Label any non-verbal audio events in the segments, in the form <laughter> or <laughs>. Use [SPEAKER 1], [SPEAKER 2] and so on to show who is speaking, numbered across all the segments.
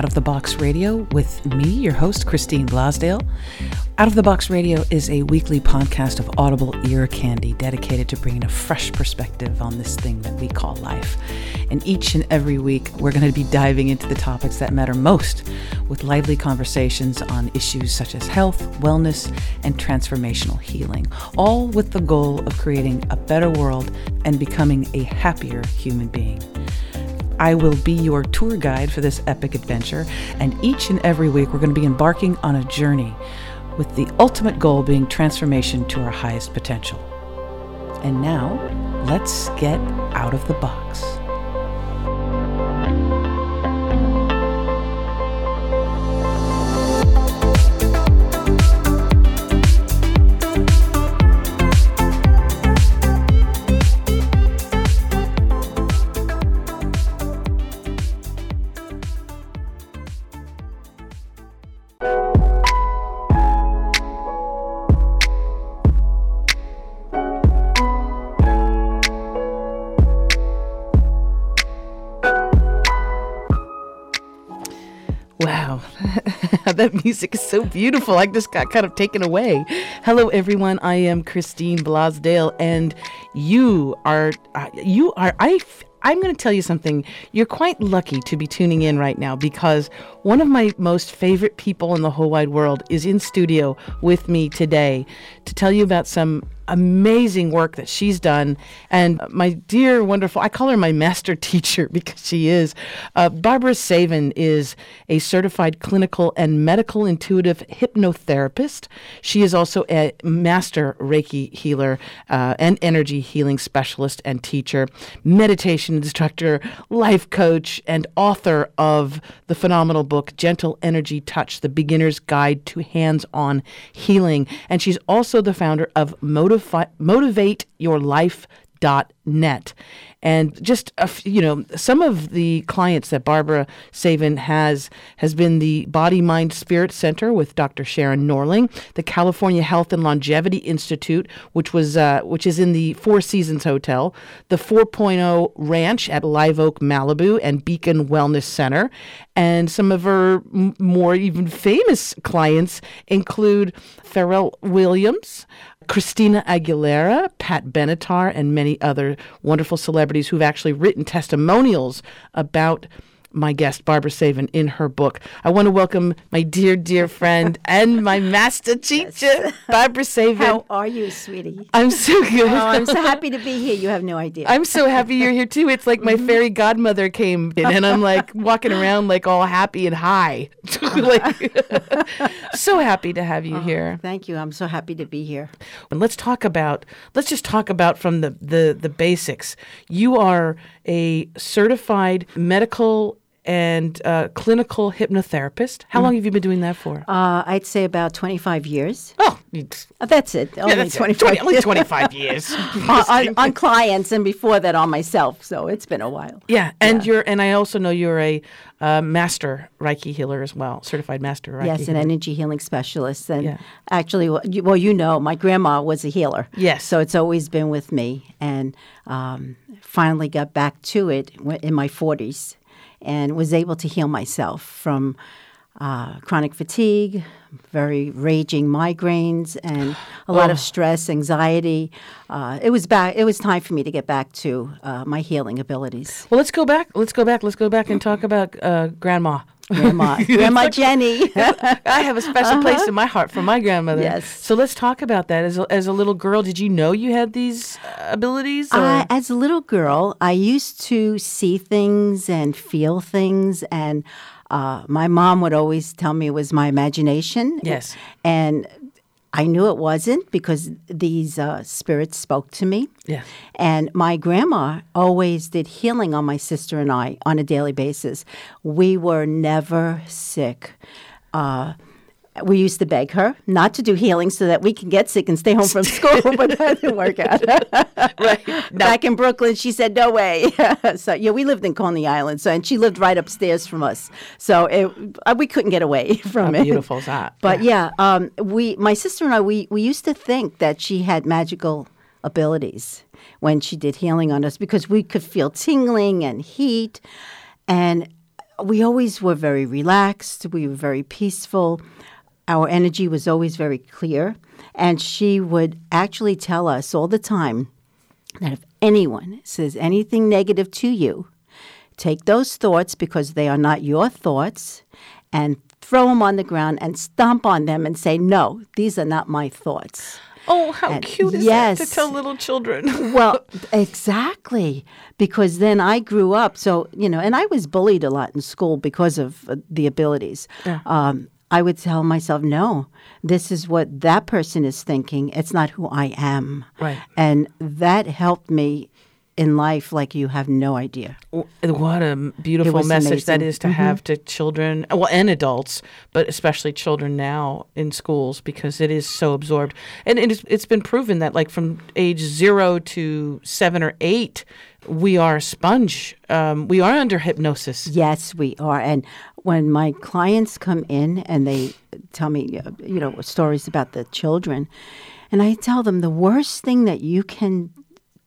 [SPEAKER 1] Out of the Box Radio with me, your host, Christine Blasdale. Out of the Box Radio is a weekly podcast of audible ear candy dedicated to bringing a fresh perspective on this thing that we call life. And each and every week, we're going to be diving into the topics that matter most with lively conversations on issues such as health, wellness, and transformational healing, all with the goal of creating a better world and becoming a happier human being. I will be your tour guide for this epic adventure, and each and every week we're going to be embarking on a journey with the ultimate goal being transformation to our highest potential. And now, let's get out of the box. Wow, <laughs> that music is so beautiful. I just got kind of taken away. Hello, everyone. I am Christine Blasdale, and you are uh, you are I. f- I'm going to tell you something. You're quite lucky to be tuning in right now because one of my most favorite people in the whole wide world is in studio with me today to tell you about some amazing work that she's done. And my dear, wonderful, I call her my master <laughs> teacher because she is. Uh, Barbara Savin is a certified clinical and medical intuitive hypnotherapist. She is also a master Reiki healer uh, and energy healing specialist and teacher, meditation instructor, life coach, and author of the phenomenal book, Gentle Energy Touch The Beginner's Guide to Hands On Healing. And she's also the founder of Motivi- Motivate Your Life net. And just f- you know some of the clients that barbara savin has has been the body mind spirit center with dr sharon norling the california health and longevity institute which was uh, which is in the four seasons hotel the 4.0 ranch at live oak malibu and beacon wellness center and some of her m- more even famous clients include Pharrell williams Christina Aguilera, Pat Benatar, and many other wonderful celebrities who've actually written testimonials about my guest, Barbara Savin, in her book. I want to welcome my dear, dear friend <laughs> and my master teacher, Barbara Savin.
[SPEAKER 2] How are you, sweetie?
[SPEAKER 1] I'm so good.
[SPEAKER 2] Oh, I'm so happy to be here. You have no idea.
[SPEAKER 1] I'm so happy you're here too. It's like my mm-hmm. fairy godmother came in, and I'm like <laughs> walking around like all happy and high. Uh-huh. <laughs> like, so happy to have you uh-huh. here.
[SPEAKER 2] Thank you. I'm so happy to be here.
[SPEAKER 1] And let's talk about let's just talk about from the the the basics. You are a certified medical and uh, clinical hypnotherapist. How long have you been doing that for?
[SPEAKER 2] Uh, I'd say about 25 years.
[SPEAKER 1] oh,
[SPEAKER 2] Uh, that's it. Only
[SPEAKER 1] yeah, that's it.
[SPEAKER 2] 25
[SPEAKER 1] 20 only 25 years. <laughs> <laughs>
[SPEAKER 2] on, on, on clients, and before that on myself. So it's been a while.
[SPEAKER 1] yeah, and you're and I also know you're a uh, master Reiki healer as well, certified master Reiki.
[SPEAKER 2] Yes, an
[SPEAKER 1] healer.
[SPEAKER 2] energy healing specialist. And
[SPEAKER 1] Yeah.
[SPEAKER 2] actually, well you, well, you know, my grandma was a healer.
[SPEAKER 1] Yes.
[SPEAKER 2] So it's always been with me. And um, finally got back to it in my 40s and was able to heal myself from uh, chronic fatigue, very raging migraines, and a lot
[SPEAKER 1] Oh.
[SPEAKER 2] of stress, anxiety. Uh, it was back. It was time for me to get back to uh, my healing abilities.
[SPEAKER 1] Well, let's go back. Let's go back. Let's go back and talk about uh, grandma.
[SPEAKER 2] Grandma, <laughs> Grandma Jenny. <laughs>
[SPEAKER 1] I have a special place in my heart for my grandmother.
[SPEAKER 2] Yes.
[SPEAKER 1] So let's talk about that. As a, as a little girl, did you know you had these uh, abilities?
[SPEAKER 2] Uh, as a little girl, I used to see things and feel things, and uh, my mom would always tell me it was my imagination.
[SPEAKER 1] Yes.
[SPEAKER 2] And I knew it wasn't because these uh, spirits spoke to me.
[SPEAKER 1] Yeah.
[SPEAKER 2] And my grandma always did healing on my sister and I on a daily basis. We were never sick. Uh, we used to beg her not to do healing so that we can get sick and stay home from <laughs> school, <laughs> but that didn't work out. <laughs>
[SPEAKER 1] right.
[SPEAKER 2] Back in Brooklyn, she said, "No way." so yeah, we lived in Coney Island, so and she lived right upstairs from us, so it, uh, we couldn't get away from
[SPEAKER 1] How
[SPEAKER 2] it.
[SPEAKER 1] beautiful is that?
[SPEAKER 2] But yeah, um, we, my sister and I, we we used to think that she had magical abilities when she did healing on us because we could feel tingling and heat, and we always were very relaxed. We were very peaceful. Our energy was always very clear. And she would actually tell us all the time that if anyone says anything negative to you, take those thoughts because they are not your thoughts and throw them on the ground and stomp on them and say, No, these are not my thoughts.
[SPEAKER 1] Oh, how
[SPEAKER 2] And
[SPEAKER 1] cute is
[SPEAKER 2] yes.
[SPEAKER 1] that to tell little children? <laughs>
[SPEAKER 2] Well, exactly. Because then I grew up, so, you know, and I was bullied a lot in school because of uh, the abilities. Um, I would tell myself, no, this is what that person is thinking. It's not who I am.
[SPEAKER 1] Right.
[SPEAKER 2] And that helped me in life like you have no idea.
[SPEAKER 1] what a beautiful message that is
[SPEAKER 2] amazing. Mm-hmm.
[SPEAKER 1] to have to children, well, and adults, but especially children now in schools because it is so absorbed. And it is, it's been proven that, like, from age zero to seven or eight, we are a sponge. Um, we are under hypnosis.
[SPEAKER 2] Yes, we are. And when my clients come in and they tell me, uh, you know, stories about the children, and I tell them the worst thing that you can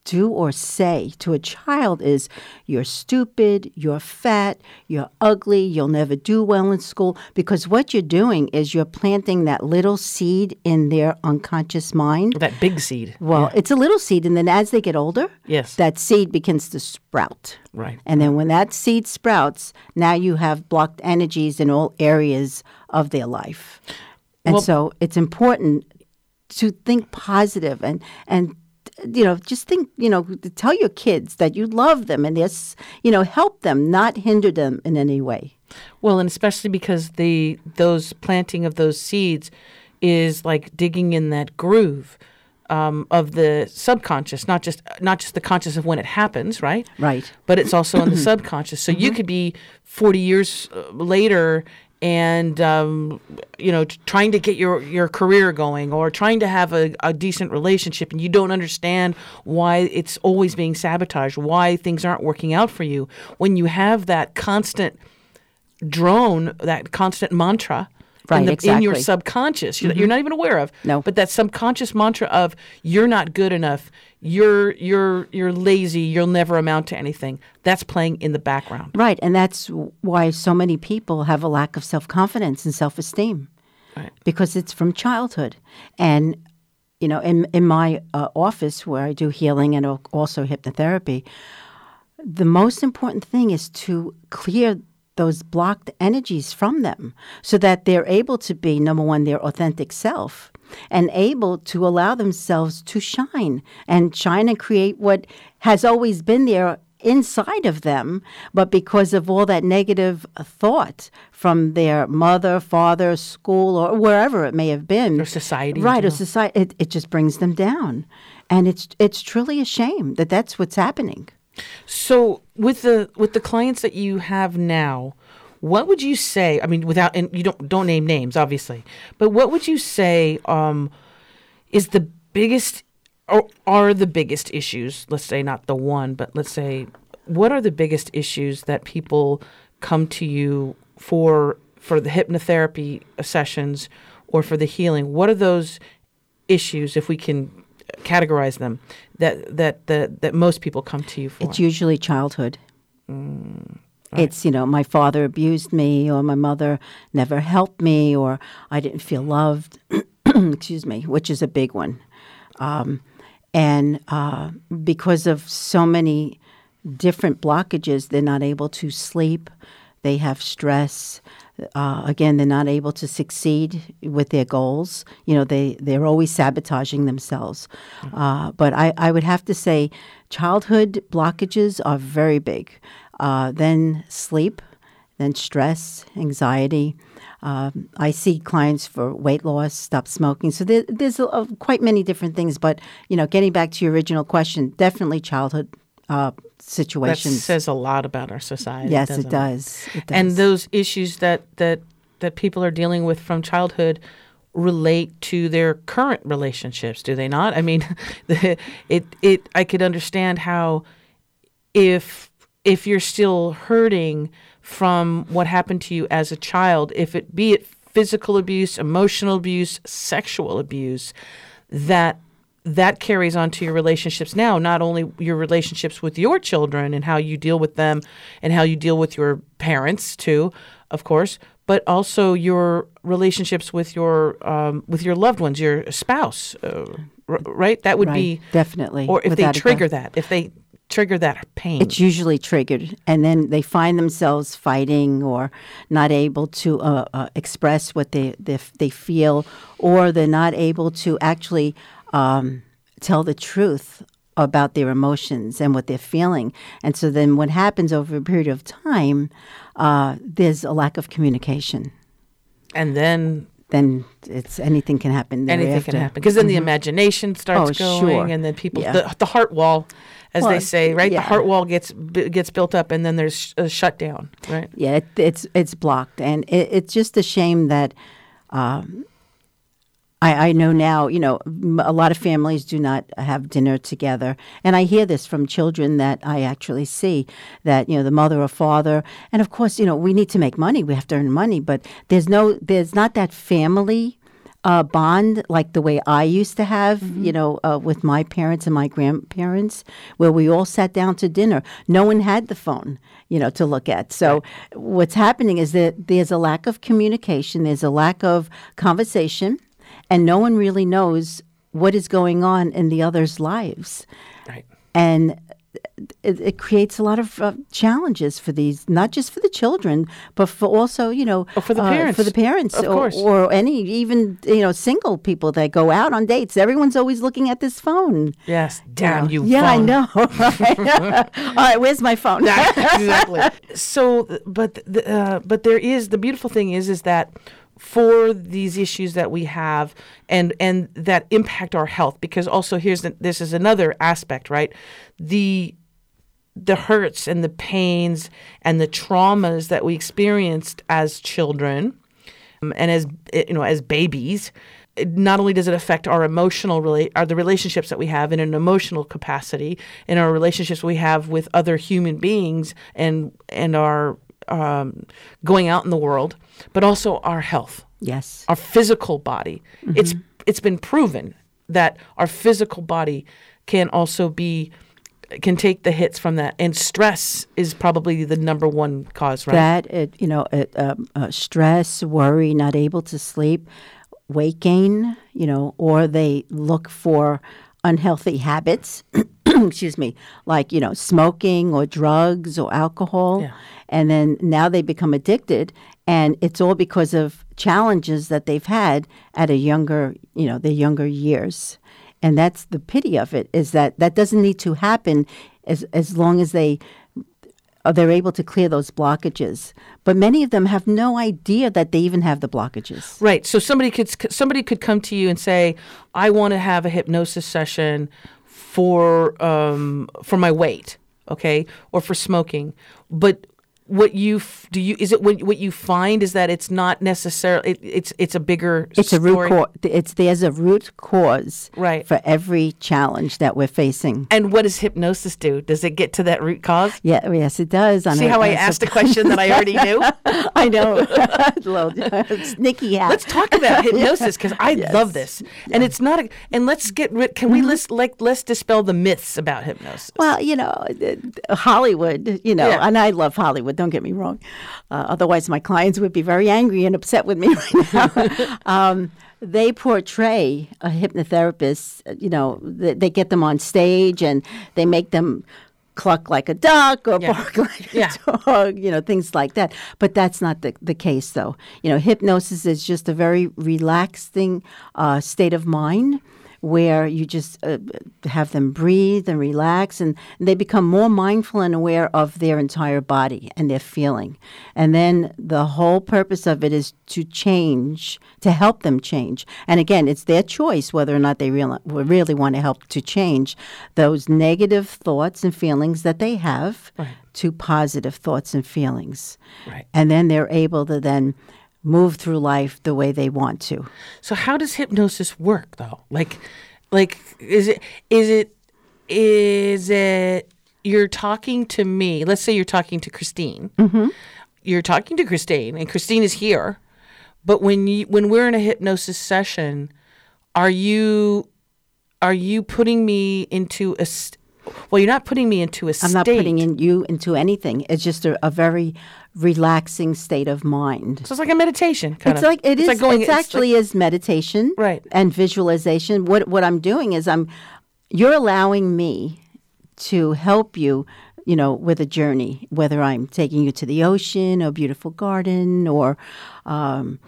[SPEAKER 2] do or say to a child is, you're stupid, you're fat, you're ugly, you'll never do well in school. Because what you're doing is you're planting that little seed in their unconscious mind.
[SPEAKER 1] That big seed.
[SPEAKER 2] Well, it's a little seed, and then as they get older,
[SPEAKER 1] Yes.
[SPEAKER 2] that seed begins to sprout.
[SPEAKER 1] Right.
[SPEAKER 2] And then when that seed sprouts, now you have blocked energies in all areas of their life. And
[SPEAKER 1] Well-
[SPEAKER 2] so it's important to think positive and and you know just think you know tell your kids that you love them and this you know help them not hinder them in any way
[SPEAKER 1] Well, and especially because the those planting of those seeds is like digging in that groove um, of the subconscious, not just not just the conscious of when it happens, right?
[SPEAKER 2] Right.
[SPEAKER 1] But it's also in the <coughs> subconscious. So you could be forty years uh, later. And um, you know, trying to get your, your career going, or trying to have a, a decent relationship, and you don't understand why it's always being sabotaged, why things aren't working out for you. When you have that constant drone, that constant mantra
[SPEAKER 2] Right,
[SPEAKER 1] in, the, in your
[SPEAKER 2] exactly.
[SPEAKER 1] subconscious you- you're not even aware of.
[SPEAKER 2] No.
[SPEAKER 1] But that subconscious mantra of you're not good enough, you're you're you're lazy, you'll never amount to anything. That's playing in the background.
[SPEAKER 2] right and that's why so many people have a lack of self-confidence and self-esteem
[SPEAKER 1] Right.
[SPEAKER 2] because it's from childhood and you know in in my uh, office where I do healing and also hypnotherapy the most important thing is to clear those blocked energies from them so that they're able to be number one their authentic self and able to allow themselves to shine. And shine and create what has always been there inside of them but because of all that negative thought from their mother father school or wherever it may have been.
[SPEAKER 1] Or society
[SPEAKER 2] right or society it, it just brings them down. And it's it's truly a shame that that's what's happening
[SPEAKER 1] So with the with the clients that you have now, what would you say? I mean, without and you don't don't name names, obviously, but what would you say um, is the biggest or are the biggest issues? Let's say not the one, but let's say what are the biggest issues that people come to you for for the hypnotherapy sessions or for the healing? What are those issues, if we can categorize them, that that that, that most people come to you for?
[SPEAKER 2] It's usually childhood. It's, you know, my father abused me, or my mother never helped me, or I didn't feel loved, <clears throat> excuse me, which is a big one. Um, and uh, because of so many different blockages, they're not able to sleep, they have stress. Uh, again, they're not able to succeed with their goals. You know, they, they're always sabotaging themselves. Uh, but I, I would have to say childhood blockages are very big. Uh, then sleep, then stress, anxiety. Um, I see clients for weight loss, stop smoking. So there, there's a, a- quite many different things. But, you know, getting back to your original question, definitely childhood uh,
[SPEAKER 1] That says a lot about our society.
[SPEAKER 2] yes, it does. It does.
[SPEAKER 1] And those issues that that that people are dealing with from childhood relate to their current relationships, do they not? I mean, <laughs> the, it it I could understand how if if you're still hurting from what happened to you as a child, if it be it physical abuse, emotional abuse, sexual abuse, that that carries on to your relationships now, not only your relationships with your children and how you deal with them and how you deal with your parents too, of course, but also your relationships with your um, with your loved ones, your spouse, uh, r- right? That would
[SPEAKER 2] Right,
[SPEAKER 1] be
[SPEAKER 2] definitely,
[SPEAKER 1] Or if
[SPEAKER 2] without
[SPEAKER 1] they trigger that, if they trigger that pain,
[SPEAKER 2] It's usually triggered, and then they find themselves fighting or not able to uh, uh, express what they, they they feel, or they're not able to actually um, tell the truth about their emotions and what they're feeling. And so then, what happens over a period of time, uh, there's a lack of communication.
[SPEAKER 1] and then
[SPEAKER 2] Then it's anything can happen.
[SPEAKER 1] anything can happen because then the imagination starts
[SPEAKER 2] Oh,
[SPEAKER 1] going,
[SPEAKER 2] sure.
[SPEAKER 1] and then people
[SPEAKER 2] Yeah.
[SPEAKER 1] the, the heart wall, as they say, right?
[SPEAKER 2] yeah.
[SPEAKER 1] The heart wall gets b- gets built up, and then there's a shutdown, right?
[SPEAKER 2] Yeah, it, it's it's blocked, and it, it's just a shame that. Um, I, I know now, you know, a lot of families do not have dinner together. And I hear this from children that I actually see that, you know, the mother or father, and of course, you know, we need to make money, we have to earn money, but there's no, there's not that family uh, bond like the way I used to have, you know, uh, with my parents and my grandparents, where we all sat down to dinner. No one had the phone, you know, to look at. So what's happening is that there's a lack of communication, there's a lack of conversation, and no one really knows what is going on in the other's lives.
[SPEAKER 1] Right.
[SPEAKER 2] And it, it creates a lot of uh, challenges for these, not just for the children, but for also, you know,
[SPEAKER 1] Oh, for the
[SPEAKER 2] uh,
[SPEAKER 1] parents.
[SPEAKER 2] for the parents,
[SPEAKER 1] Of
[SPEAKER 2] or,
[SPEAKER 1] course.
[SPEAKER 2] or any even you know single people that go out on dates. Everyone's always looking at this phone.
[SPEAKER 1] Yes. Damn you.
[SPEAKER 2] Yeah, I know. <laughs> right? <laughs> All right, where's my phone?
[SPEAKER 1] exactly. <laughs> So, but the, uh, but there is the beautiful thing is is that for these issues that we have and and that impact our health. Because also here's the, this is another aspect right? The the hurts and the pains and the traumas that we experienced as children um, and as you know as babies not only does it affect our emotional rela- are the relationships that we have in an emotional capacity in our relationships we have with other human beings and and our um, going out in the world but also our health
[SPEAKER 2] Yes.
[SPEAKER 1] our physical body. It's it's been proven that our physical body can also be can take the hits from that, and stress is probably the number one cause, right?
[SPEAKER 2] That it, you know, it, um, uh, stress, worry, not able to sleep, weight gain, you know, or they look for unhealthy habits. <clears throat> excuse me, like you know, smoking or drugs or alcohol,
[SPEAKER 1] Yeah.
[SPEAKER 2] and then now they become addicted, and it's all because of challenges that they've had at a younger, you know, their younger years, and that's the pity of it is that that doesn't need to happen as as long as they they're able to clear those blockages. But many of them have no idea that they even have the blockages.
[SPEAKER 1] Right. So somebody could somebody could come to you and say, "I want to have a hypnosis session for um, for my weight, okay, or for smoking." But what you f- do you is it what what you find is that it's not necessarily it, it's it's a bigger
[SPEAKER 2] It's a root cause. It's there's a root cause
[SPEAKER 1] Right.
[SPEAKER 2] for every challenge that we're facing.
[SPEAKER 1] And what does hypnosis do? Does it get to that root cause?
[SPEAKER 2] Yeah, oh, yes, it does.
[SPEAKER 1] See how I asked a question that I already <laughs> knew? <laughs>
[SPEAKER 2] I know. <laughs> Sneaky hat.
[SPEAKER 1] Let's talk about hypnosis because I
[SPEAKER 2] Yes.
[SPEAKER 1] love this, and it's not. A, and let's get rid. Can we mm-hmm. let's like let's dispel the myths about hypnosis?
[SPEAKER 2] Well, you know, Hollywood, you know,
[SPEAKER 1] Yeah.
[SPEAKER 2] and I love Hollywood, don't get me wrong. Uh, otherwise, my clients would be very angry and upset with me <laughs> right now. <laughs> um, they portray a hypnotherapist, you know, they, they get them on stage and they make them cluck like a duck or
[SPEAKER 1] Yeah.
[SPEAKER 2] bark <laughs> like
[SPEAKER 1] Yeah.
[SPEAKER 2] a dog, you know, things like that. But that's not the, the case, though. You know, hypnosis is just a very relaxing uh, state of mind where you just uh, have them breathe and relax and they become more mindful and aware of their entire body and their feeling. And then the whole purpose of it is to change, to help them change. And again, it's their choice whether or not they really, really want to help to change those negative thoughts and feelings that they have
[SPEAKER 1] Right.
[SPEAKER 2] to positive thoughts and feelings.
[SPEAKER 1] Right.
[SPEAKER 2] And then they're able to then move through life the way they want to.
[SPEAKER 1] So how does hypnosis work though? Like, like is it is it is it you're talking to me? Let's say you're talking to Christine. Mm-hmm. You're talking to Christine, and Christine is here. But when you when we're in a hypnosis session, are you are you putting me into a st- well you're not putting me into a
[SPEAKER 2] I'm
[SPEAKER 1] state
[SPEAKER 2] not putting in you into anything. It's just a, a very relaxing state of mind.
[SPEAKER 1] so it's like a meditation kind
[SPEAKER 2] It's
[SPEAKER 1] of
[SPEAKER 2] like it is.
[SPEAKER 1] like going
[SPEAKER 2] it's
[SPEAKER 1] like-
[SPEAKER 2] actually is meditation,
[SPEAKER 1] Right.
[SPEAKER 2] And visualization. What what I'm doing is I'm, you're allowing me to help you, you know, with a journey. Whether I'm taking you to the ocean, or a beautiful garden, or um,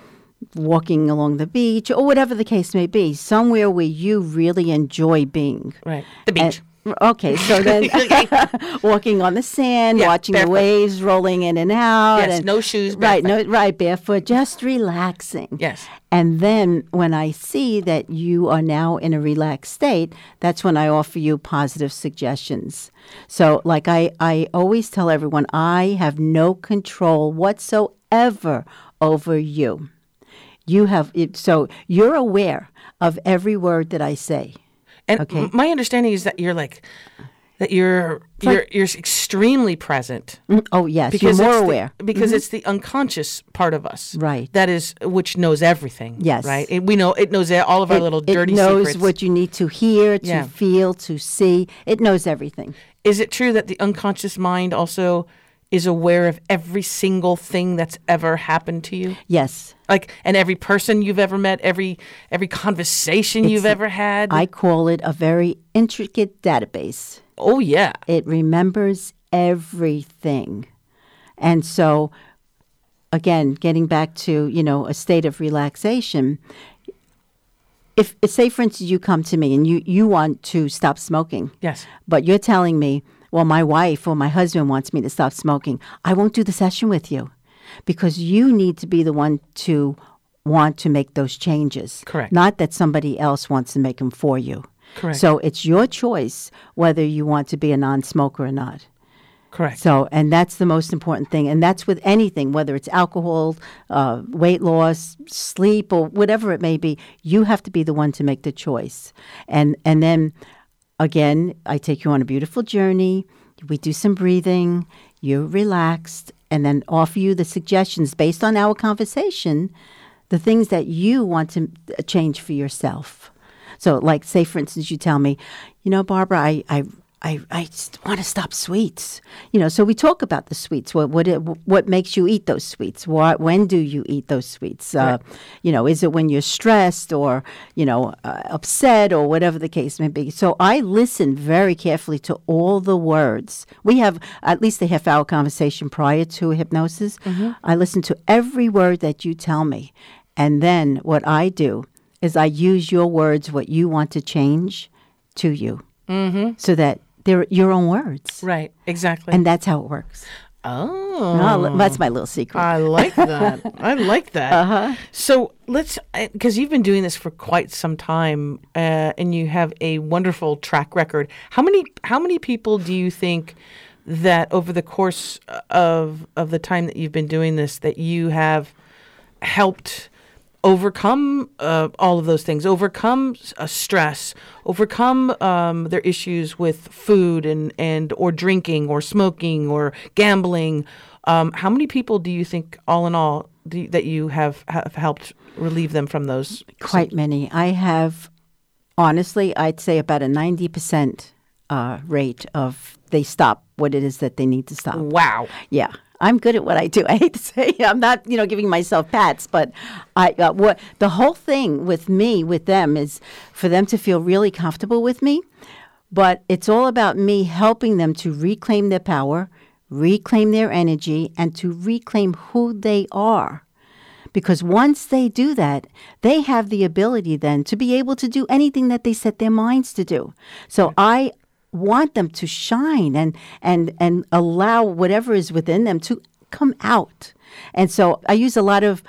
[SPEAKER 2] walking along the beach, or whatever the case may be, somewhere where you really enjoy being.
[SPEAKER 1] right the beach
[SPEAKER 2] And- okay, so <laughs> then <laughs> walking on the sand,
[SPEAKER 1] Yeah,
[SPEAKER 2] watching
[SPEAKER 1] barefoot.
[SPEAKER 2] the waves rolling in and out.
[SPEAKER 1] Yes,
[SPEAKER 2] and,
[SPEAKER 1] no shoes,
[SPEAKER 2] Right, no,
[SPEAKER 1] barefoot.
[SPEAKER 2] right, barefoot, just relaxing.
[SPEAKER 1] Yes.
[SPEAKER 2] And then when I see that you are now in a relaxed state, that's when I offer you positive suggestions. So, like I, I always tell everyone, I have no control whatsoever over you. You have it, so you're aware of every word that I say.
[SPEAKER 1] And
[SPEAKER 2] Okay.
[SPEAKER 1] my understanding is that you're like that you're you're you're extremely present
[SPEAKER 2] Mm, Oh yes,
[SPEAKER 1] because
[SPEAKER 2] you're more
[SPEAKER 1] it's the-
[SPEAKER 2] aware.
[SPEAKER 1] because it's the unconscious part of us,
[SPEAKER 2] Right.
[SPEAKER 1] That is which knows everything,
[SPEAKER 2] Yes.
[SPEAKER 1] right. It, we know it knows all of our
[SPEAKER 2] It-
[SPEAKER 1] little
[SPEAKER 2] it
[SPEAKER 1] dirty
[SPEAKER 2] knows
[SPEAKER 1] secrets.
[SPEAKER 2] what you need to hear, to
[SPEAKER 1] Yeah.
[SPEAKER 2] feel, to see. It knows everything.
[SPEAKER 1] is it true that the unconscious mind also is aware of every single thing that's ever happened to you?
[SPEAKER 2] Yes,
[SPEAKER 1] Like, and every person you've ever met, every every conversation you've ever had.
[SPEAKER 2] I call it a very intricate database.
[SPEAKER 1] oh yeah,
[SPEAKER 2] It remembers everything. And so again, getting back to, you know, a state of relaxation, if say for instance you come to me and you you want to stop smoking.
[SPEAKER 1] yes,
[SPEAKER 2] But you're telling me, well, my wife or my husband wants me to stop smoking. I won't do the session with you because you need to be the one to want to make those changes.
[SPEAKER 1] Correct.
[SPEAKER 2] Not that somebody else wants to make them for you.
[SPEAKER 1] Correct.
[SPEAKER 2] So it's your choice whether you want to be a non smoker or not.
[SPEAKER 1] correct.
[SPEAKER 2] So, and that's the most important thing. And that's with anything, whether it's alcohol, uh, weight loss, sleep, or whatever it may be. You have to be the one to make the choice. And and then, again, I take you on a beautiful journey. We do some breathing. You're relaxed, and then offer you the suggestions based on our conversation, the things that you want to uh, change for yourself. So, like, say for instance, you tell me, you know, Barbara, I, I, I, I want to stop sweets. You know, so we talk about the sweets. What, what, it, what makes you eat those sweets? What, when do you eat those sweets? Uh, you know, is it when you're stressed or you know uh, upset or whatever the case may be? So I listen very carefully to all the words. We have at least a half hour conversation prior to hypnosis. I listen to every word that you tell me, and then what I do is I use your words, what you want to change, to you, mm-hmm. so that they're your own words,
[SPEAKER 1] right, exactly.
[SPEAKER 2] and that's how it works.
[SPEAKER 1] oh,
[SPEAKER 2] Oh, that's my little secret.
[SPEAKER 1] I like that. I <laughs> like that. Uh-huh. So let's, because you've been doing this for quite some time, uh, and you have a wonderful track record. How many how many people do you think that over the course of of the time that you've been doing this, that you have helped? Overcome uh, all of those things overcome uh, stress overcome um, their issues with food and, and or drinking or smoking or gambling um, how many people do you think all in all do you, that you have, have helped relieve them from those
[SPEAKER 2] Quite many. I have, honestly, I'd say about a 90% uh, rate of they stop what it is that they need to stop.
[SPEAKER 1] wow
[SPEAKER 2] Yeah. I'm good at what I do. <laughs> I hate to say I'm not, you know, giving myself pats, but I uh, what the whole thing with me with them is for them to feel really comfortable with me, but it's all about me helping them to reclaim their power, reclaim their energy and to reclaim who they are. Because once they do that, they have the ability then to be able to do anything that they set their minds to do. So I want them to shine and and and allow whatever is within them to come out. And so I use a lot of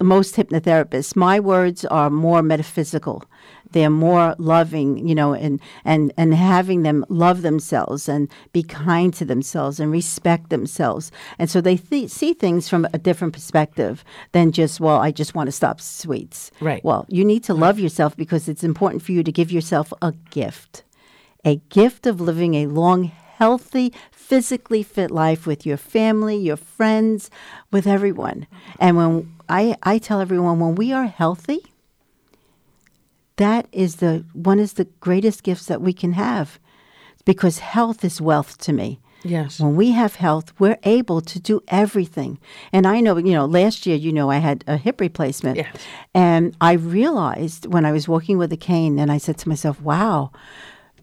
[SPEAKER 2] most hypnotherapists, my words are more metaphysical. They're more loving, you know, and, and, and having them love themselves and be kind to themselves and respect themselves. And so they th- see things from a different perspective than just, well, I just want to stop sweets.
[SPEAKER 1] Right.
[SPEAKER 2] Well, you need to love yourself because it's important for you to give yourself a gift a gift of living a long, healthy, physically fit life with your family, your friends, with everyone. And when I, I tell everyone, when we are healthy, that is the one is the greatest gifts that we can have because health is wealth to me.
[SPEAKER 1] Yes.
[SPEAKER 2] When we have health, we're able to do everything. And I know, you know, last year, you know, I had a hip replacement.
[SPEAKER 1] Yes.
[SPEAKER 2] And I realized when I was walking with a cane, and I said to myself, wow,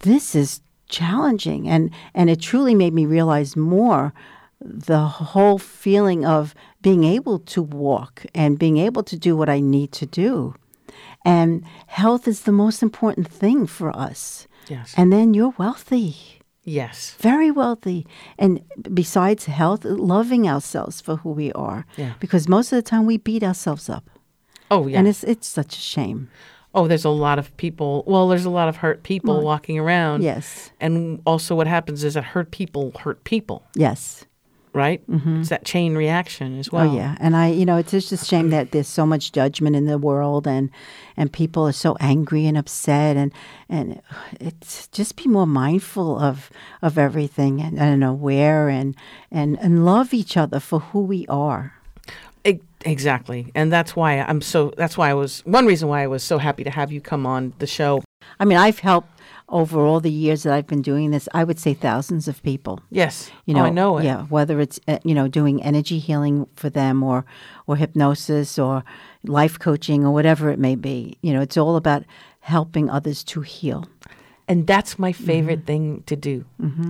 [SPEAKER 2] this is challenging. And, and it truly made me realize more the whole feeling of being able to walk and being able to do what I need to do. And health is the most important thing for us.
[SPEAKER 1] Yes.
[SPEAKER 2] And then you're wealthy
[SPEAKER 1] yes.
[SPEAKER 2] very wealthy. And besides health, loving ourselves for who we are.
[SPEAKER 1] Yeah.
[SPEAKER 2] Because most of the time we beat ourselves up.
[SPEAKER 1] Oh yeah.
[SPEAKER 2] And it's it's such a shame.
[SPEAKER 1] Oh, there's a lot of people. Well, there's a lot of hurt people walking around.
[SPEAKER 2] Yes.
[SPEAKER 1] And also, what happens is that hurt people hurt people,
[SPEAKER 2] Yes.
[SPEAKER 1] right? Mm-hmm. It's that chain reaction as oh, well.
[SPEAKER 2] oh yeah. And I you know, it's just a shame that there's so much judgment in the world and and people are so angry and upset and and it's just be more mindful of of everything and, and aware and and and love each other for who we are.
[SPEAKER 1] Exactly. And that's why I'm so, that's why I was, one reason why I was so happy to have you come on the show.
[SPEAKER 2] I mean, I've helped over all the years that I've been doing this, I would say thousands of people.
[SPEAKER 1] Yes.
[SPEAKER 2] You
[SPEAKER 1] Oh,
[SPEAKER 2] know,
[SPEAKER 1] I know it.
[SPEAKER 2] Yeah, whether it's uh, you know doing energy healing for them or or hypnosis or life coaching or whatever it may be. You know, it's all about helping others to heal.
[SPEAKER 1] And that's my favorite
[SPEAKER 2] Mm-hmm.
[SPEAKER 1] thing to do.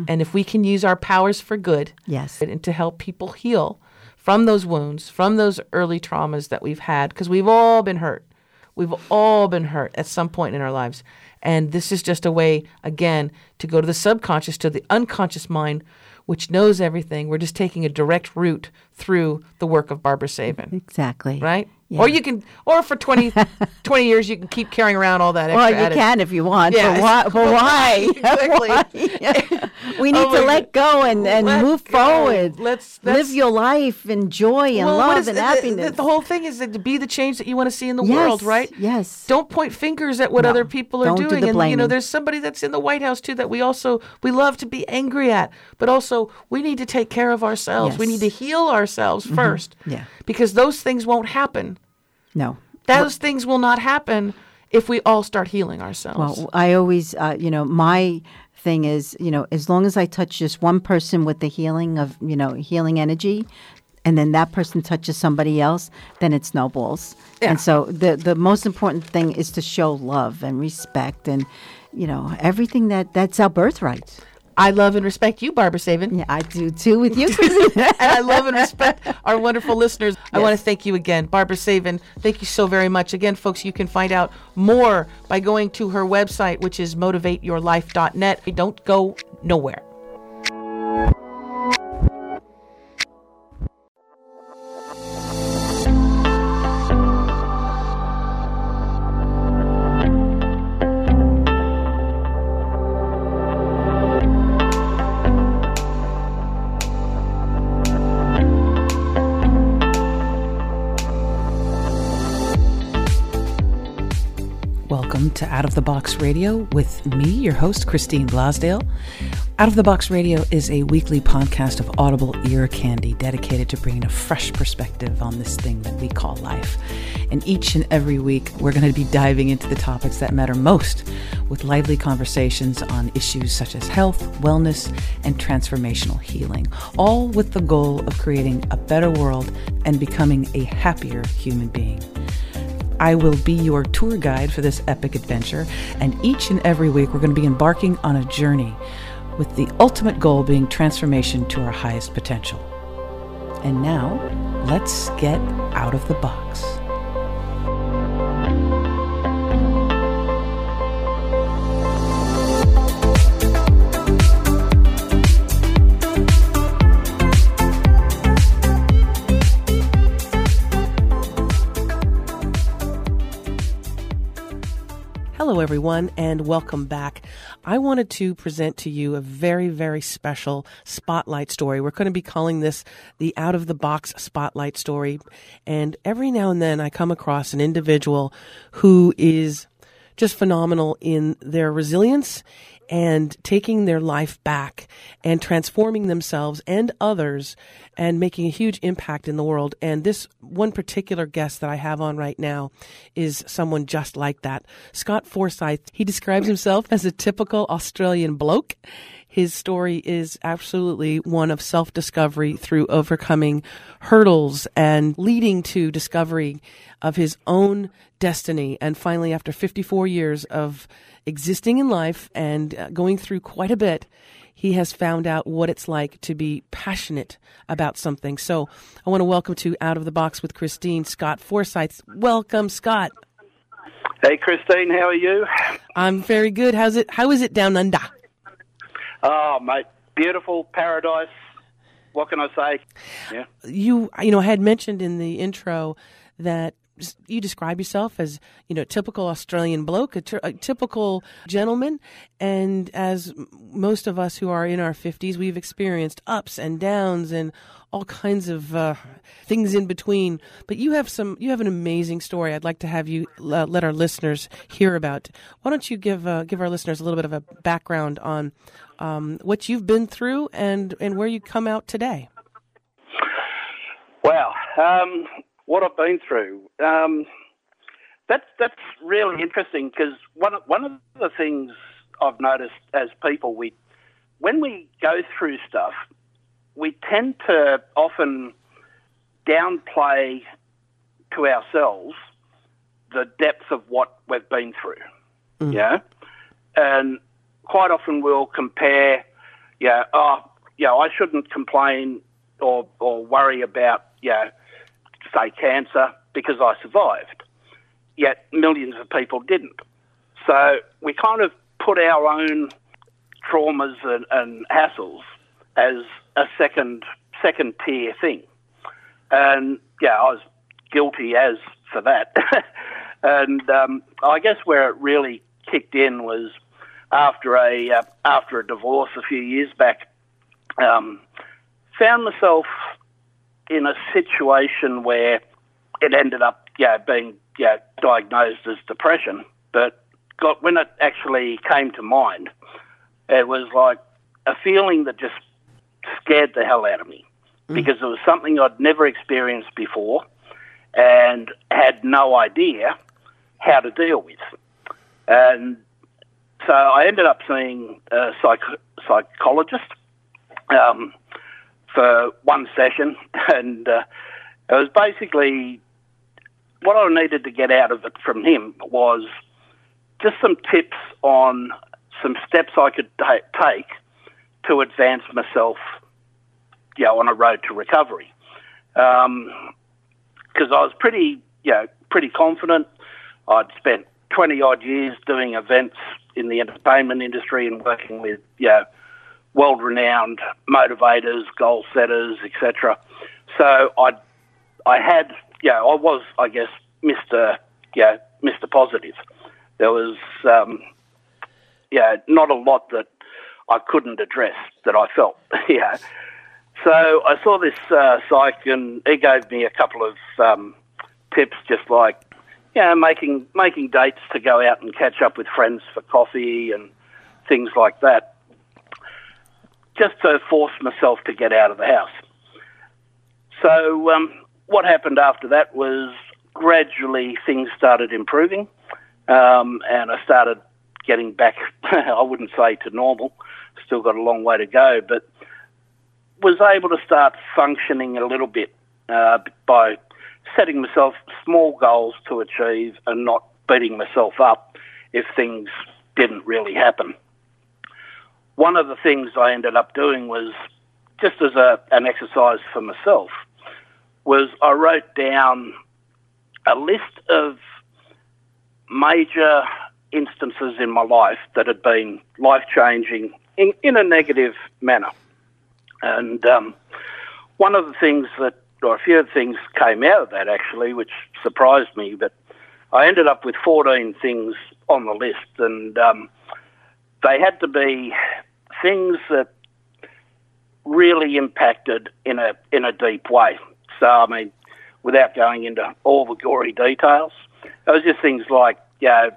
[SPEAKER 1] And if we can use our powers for good
[SPEAKER 2] Yes.
[SPEAKER 1] and to help people heal from those wounds, from those early traumas that we've had, because we've all been hurt. We've all been hurt at some point in our lives. And this is just a way, again, to go to the subconscious, to the unconscious mind, which knows everything. We're just taking a direct route through the work of Barbara Savin,
[SPEAKER 2] Exactly.
[SPEAKER 1] right?
[SPEAKER 2] Yeah.
[SPEAKER 1] Or you can, or for 20, <laughs> 20 years, you can keep carrying around all that extra
[SPEAKER 2] Well, you
[SPEAKER 1] added-
[SPEAKER 2] can if you want,
[SPEAKER 1] Yeah.
[SPEAKER 2] but why? But <laughs> why? <laughs>
[SPEAKER 1] Exactly.
[SPEAKER 2] we need
[SPEAKER 1] Oh
[SPEAKER 2] to let go and, and
[SPEAKER 1] Let
[SPEAKER 2] move
[SPEAKER 1] go.
[SPEAKER 2] forward.
[SPEAKER 1] Let's-
[SPEAKER 2] live your life in joy and
[SPEAKER 1] Well,
[SPEAKER 2] love and
[SPEAKER 1] the-
[SPEAKER 2] happiness.
[SPEAKER 1] The, the whole thing is that to be the change that you want to see in the
[SPEAKER 2] Yes,
[SPEAKER 1] world, right?
[SPEAKER 2] yes.
[SPEAKER 1] Don't point fingers at what
[SPEAKER 2] No,
[SPEAKER 1] other people are
[SPEAKER 2] do
[SPEAKER 1] doing.
[SPEAKER 2] the
[SPEAKER 1] and you know, there's somebody that's in the White House too that we also we love to be angry at, but also we need to take care of ourselves. We need to heal ourselves mm-hmm. first.
[SPEAKER 2] Yeah.
[SPEAKER 1] Because those things won't happen.
[SPEAKER 2] No.
[SPEAKER 1] Those things will not happen if we all start healing ourselves.
[SPEAKER 2] Well, I always, uh, you know, my thing is, you know, as long as I touch just one person with the healing of, you know, healing energy, and then that person touches somebody else, then it snowballs.
[SPEAKER 1] Yeah.
[SPEAKER 2] And so the the most important thing is to show love and respect and, you know, everything that that's our birthright.
[SPEAKER 1] I love and respect you, Barbara Savin.
[SPEAKER 2] Yeah, I do too with you. <laughs>
[SPEAKER 1] and I love and respect our wonderful listeners. I want to thank you again, Barbara Savin. Thank you so very much. Again, folks, you can find out more by going to her website, which is motivateyourlife.net. Don't go nowhere. To Out of the Box Radio with me, your host, Christine Blasdale. Out of the Box Radio is a weekly podcast of audible ear candy dedicated to bringing a fresh perspective on this thing that we call life. And each and every week, we're going to be diving into the topics that matter most with lively conversations on issues such as health, wellness, and transformational healing, all with the goal of creating a better world and becoming a happier human being. I will be your tour guide for this epic adventure, and each and every week we're going to be embarking on a journey with the ultimate goal being transformation to our highest potential. And now, let's get out of the box. Everyone, and welcome back. I wanted to present to you a very, very special spotlight story. We're going to be calling this the out of the box spotlight story. And every now and then I come across an individual who is just phenomenal in their resilience
[SPEAKER 3] and taking their life back and transforming themselves and others and making a huge impact in the world. And this one particular guest that I have on right now is someone just like that. Scott Forsyth, he describes himself as a typical Australian bloke. His story is absolutely one of self discovery through overcoming hurdles and leading to discovery of his own destiny. And finally, after 54 years of existing in life and uh, going through quite a bit, he has found out what it's like to be passionate about something. So I want to welcome to Out of the Box with Christine, Scott Forsyth. Welcome, Scott.
[SPEAKER 4] Hey, Christine, how are you?
[SPEAKER 3] I'm very good. How's it? How is it down under?
[SPEAKER 4] Oh, mate, beautiful paradise. What can I say?
[SPEAKER 3] Yeah. You, you know, had mentioned in the intro that you describe yourself as you know typical Australian bloke, a typical gentleman, and as most of us who are in our fifties, we've experienced ups and downs and all kinds of uh, things in between. But you have some, you have an amazing story. I'd like to have you uh, let our listeners hear about. Why don't you give uh, give our listeners a little bit of a background on um, what you've been through and and where you come out today?
[SPEAKER 4] Wow. Um, what I've been through. Um, that's that's really interesting because one one of the things I've noticed as people we when we go through stuff, we tend to often downplay to ourselves the depth of what we've been through. Mm. Yeah, and quite often we'll compare. Yeah, oh, yeah, I shouldn't complain or or worry about yeah say, cancer because I survived. Yet millions of people didn't. So we kind of put our own traumas and, and hassles as a second second tier thing. And yeah, I was guilty as for that. <laughs> and um, I guess where it really kicked in was after a uh, after a divorce a few years back. Um, found myself in a situation where it ended up, yeah, being yeah diagnosed as depression. But got when it actually came to mind, it was like a feeling that just scared the hell out of me mm. because it was something I'd never experienced before and had no idea how to deal with. And so I ended up seeing a psych- psychologist. Um, for one session, <laughs> and uh, it was basically what I needed to get out of it from him was just some tips on some steps I could ta- take to advance myself, you know, on a road to recovery. Because um, I was pretty, you know, pretty confident. I'd spent 20 odd years doing events in the entertainment industry and working with, you know, world-renowned motivators, goal setters, etc. So I, I had, yeah, I was, I guess, Mister, yeah, Mister Positive. There was, um, yeah, not a lot that I couldn't address that I felt, <laughs> yeah. So I saw this uh, psych, and he gave me a couple of um, tips, just like, yeah, making making dates to go out and catch up with friends for coffee and things like that just to force myself to get out of the house. So um, what happened after that was gradually things started improving, um, and I started getting back. <laughs> I wouldn't say to normal, still got a long way to go, but was able to start functioning a little bit uh, by setting myself small goals to achieve and not beating myself up if things didn't really happen one of the things I ended up doing was just as a, an exercise for myself was I wrote down a list of major instances in my life that had been life changing in, in a negative manner. And um, one of the things that, or a few things came out of that actually, which surprised me, but I ended up with 14 things on the list. And um, they had to be things that really impacted in a in a deep way. So I mean, without going into all the gory details, it was just things like you know,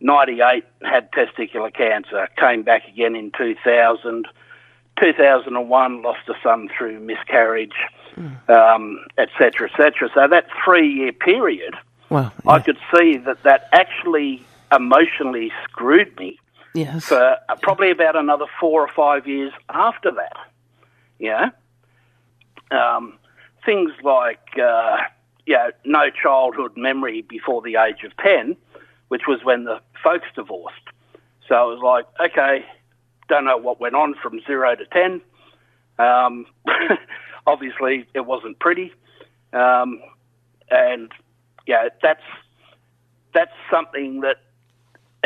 [SPEAKER 4] 98 had testicular cancer, came back again in 2000. 2001 lost a son through miscarriage, um, et cetera, et cetera. So that three-year period,
[SPEAKER 1] Wow.
[SPEAKER 4] I could see that that actually emotionally screwed me
[SPEAKER 1] yes.
[SPEAKER 4] for uh, probably about another four or five years after that. Yeah. Um, things like, uh, yeah, no childhood memory before the age of 10, which was when the folks divorced. So it was like, okay, don't know what went on from zero to 10. Um, <laughs> obviously, it wasn't pretty. Um, and, yeah, that's, that's something that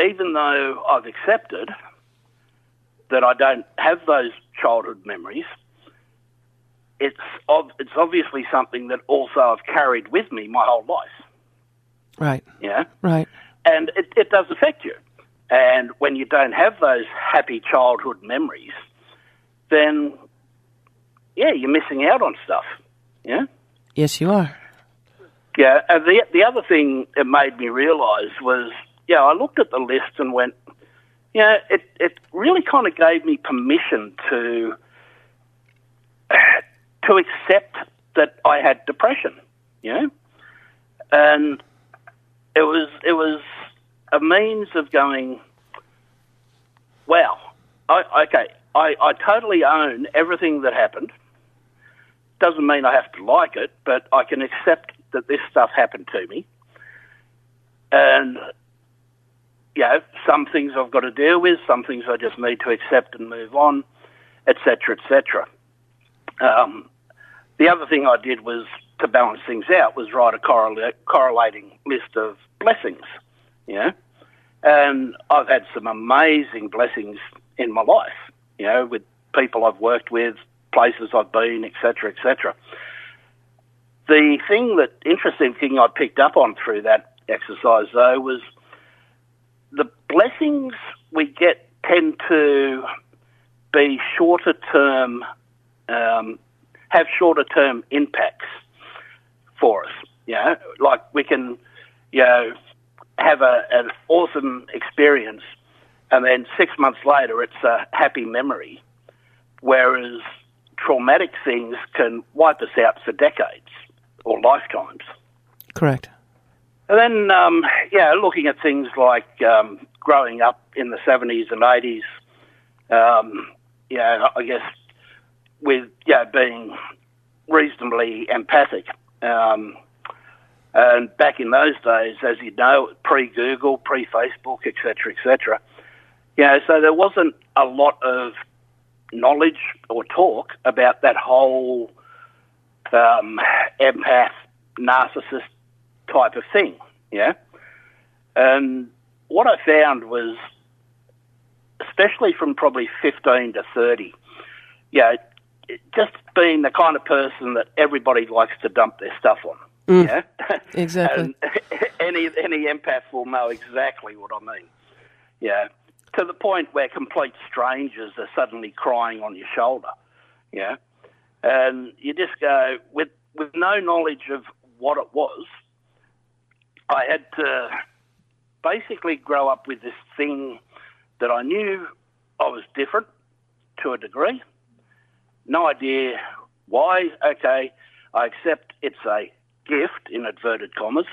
[SPEAKER 4] even though I've accepted that I don't have those childhood memories, it's ob- it's obviously something that also I've carried with me my whole life.
[SPEAKER 1] Right.
[SPEAKER 4] Yeah,
[SPEAKER 1] Right.
[SPEAKER 4] and it, it does affect you. And when you don't have those happy childhood memories, then yeah, you're missing out on stuff. Yeah.
[SPEAKER 1] Yes, you are.
[SPEAKER 4] Yeah, and the the other thing it made me realise was, yeah, I looked at the list and went, yeah, it it really kind of gave me permission to to accept that I had depression, you know, and it was it was a means of going, wow, I, okay, I, I totally own everything that happened. Doesn't mean I have to like it, but I can accept that this stuff happened to me. And, you know, some things I've got to deal with, some things I just need to accept and move on, etc., etc. Um, the other thing I did was to balance things out was write a correla- correlating list of blessings, you know. And I've had some amazing blessings in my life, you know, with people I've worked with, places I've been, etc., etc. The thing that interesting thing I picked up on through that exercise though was the blessings we get tend to be shorter term, um, have shorter term impacts for us. You know, like we can, you know, have a, an awesome experience, and then six months later it's a happy memory, whereas traumatic things can wipe us out for decades or lifetimes.
[SPEAKER 1] Correct.
[SPEAKER 4] And then, um, yeah, looking at things like um, growing up in the 70s and 80s, um, yeah, I guess with yeah being reasonably empathic. Um, and back in those days, as you know, pre-Google, pre-Facebook, etc., etc. You know, so there wasn't a lot of knowledge or talk about that whole um, empath, narcissist type of thing. Yeah, and what I found was, especially from probably fifteen to thirty, yeah, it- just being the kind of person that everybody likes to dump their stuff on. Mm. Yeah, <laughs>
[SPEAKER 1] Exactly.
[SPEAKER 4] and <laughs> any any empath will know exactly what I mean. Yeah, to the point where complete strangers are suddenly crying on your shoulder. Yeah, and you just go with with no knowledge of what it was. I had to basically grow up with this thing that I knew I was different to a degree. No idea why. Okay, I accept it's a gift in inverted commas.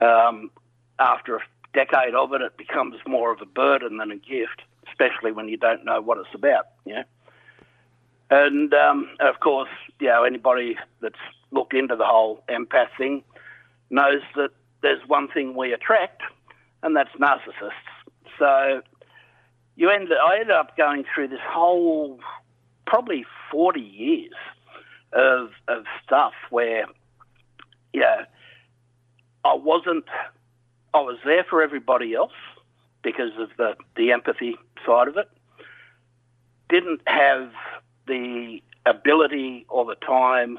[SPEAKER 4] Um, after a decade of it, it becomes more of a burden than a gift, especially when you don't know what it's about. Yeah. And um, of course, you know, anybody that's looked into the whole empath thing knows that there's one thing we attract, and that's narcissists. So you end, I ended up going through this whole probably 40 years of, of stuff where, you know, I wasn't, I was there for everybody else because of the, the empathy side of it. Didn't have the ability or the time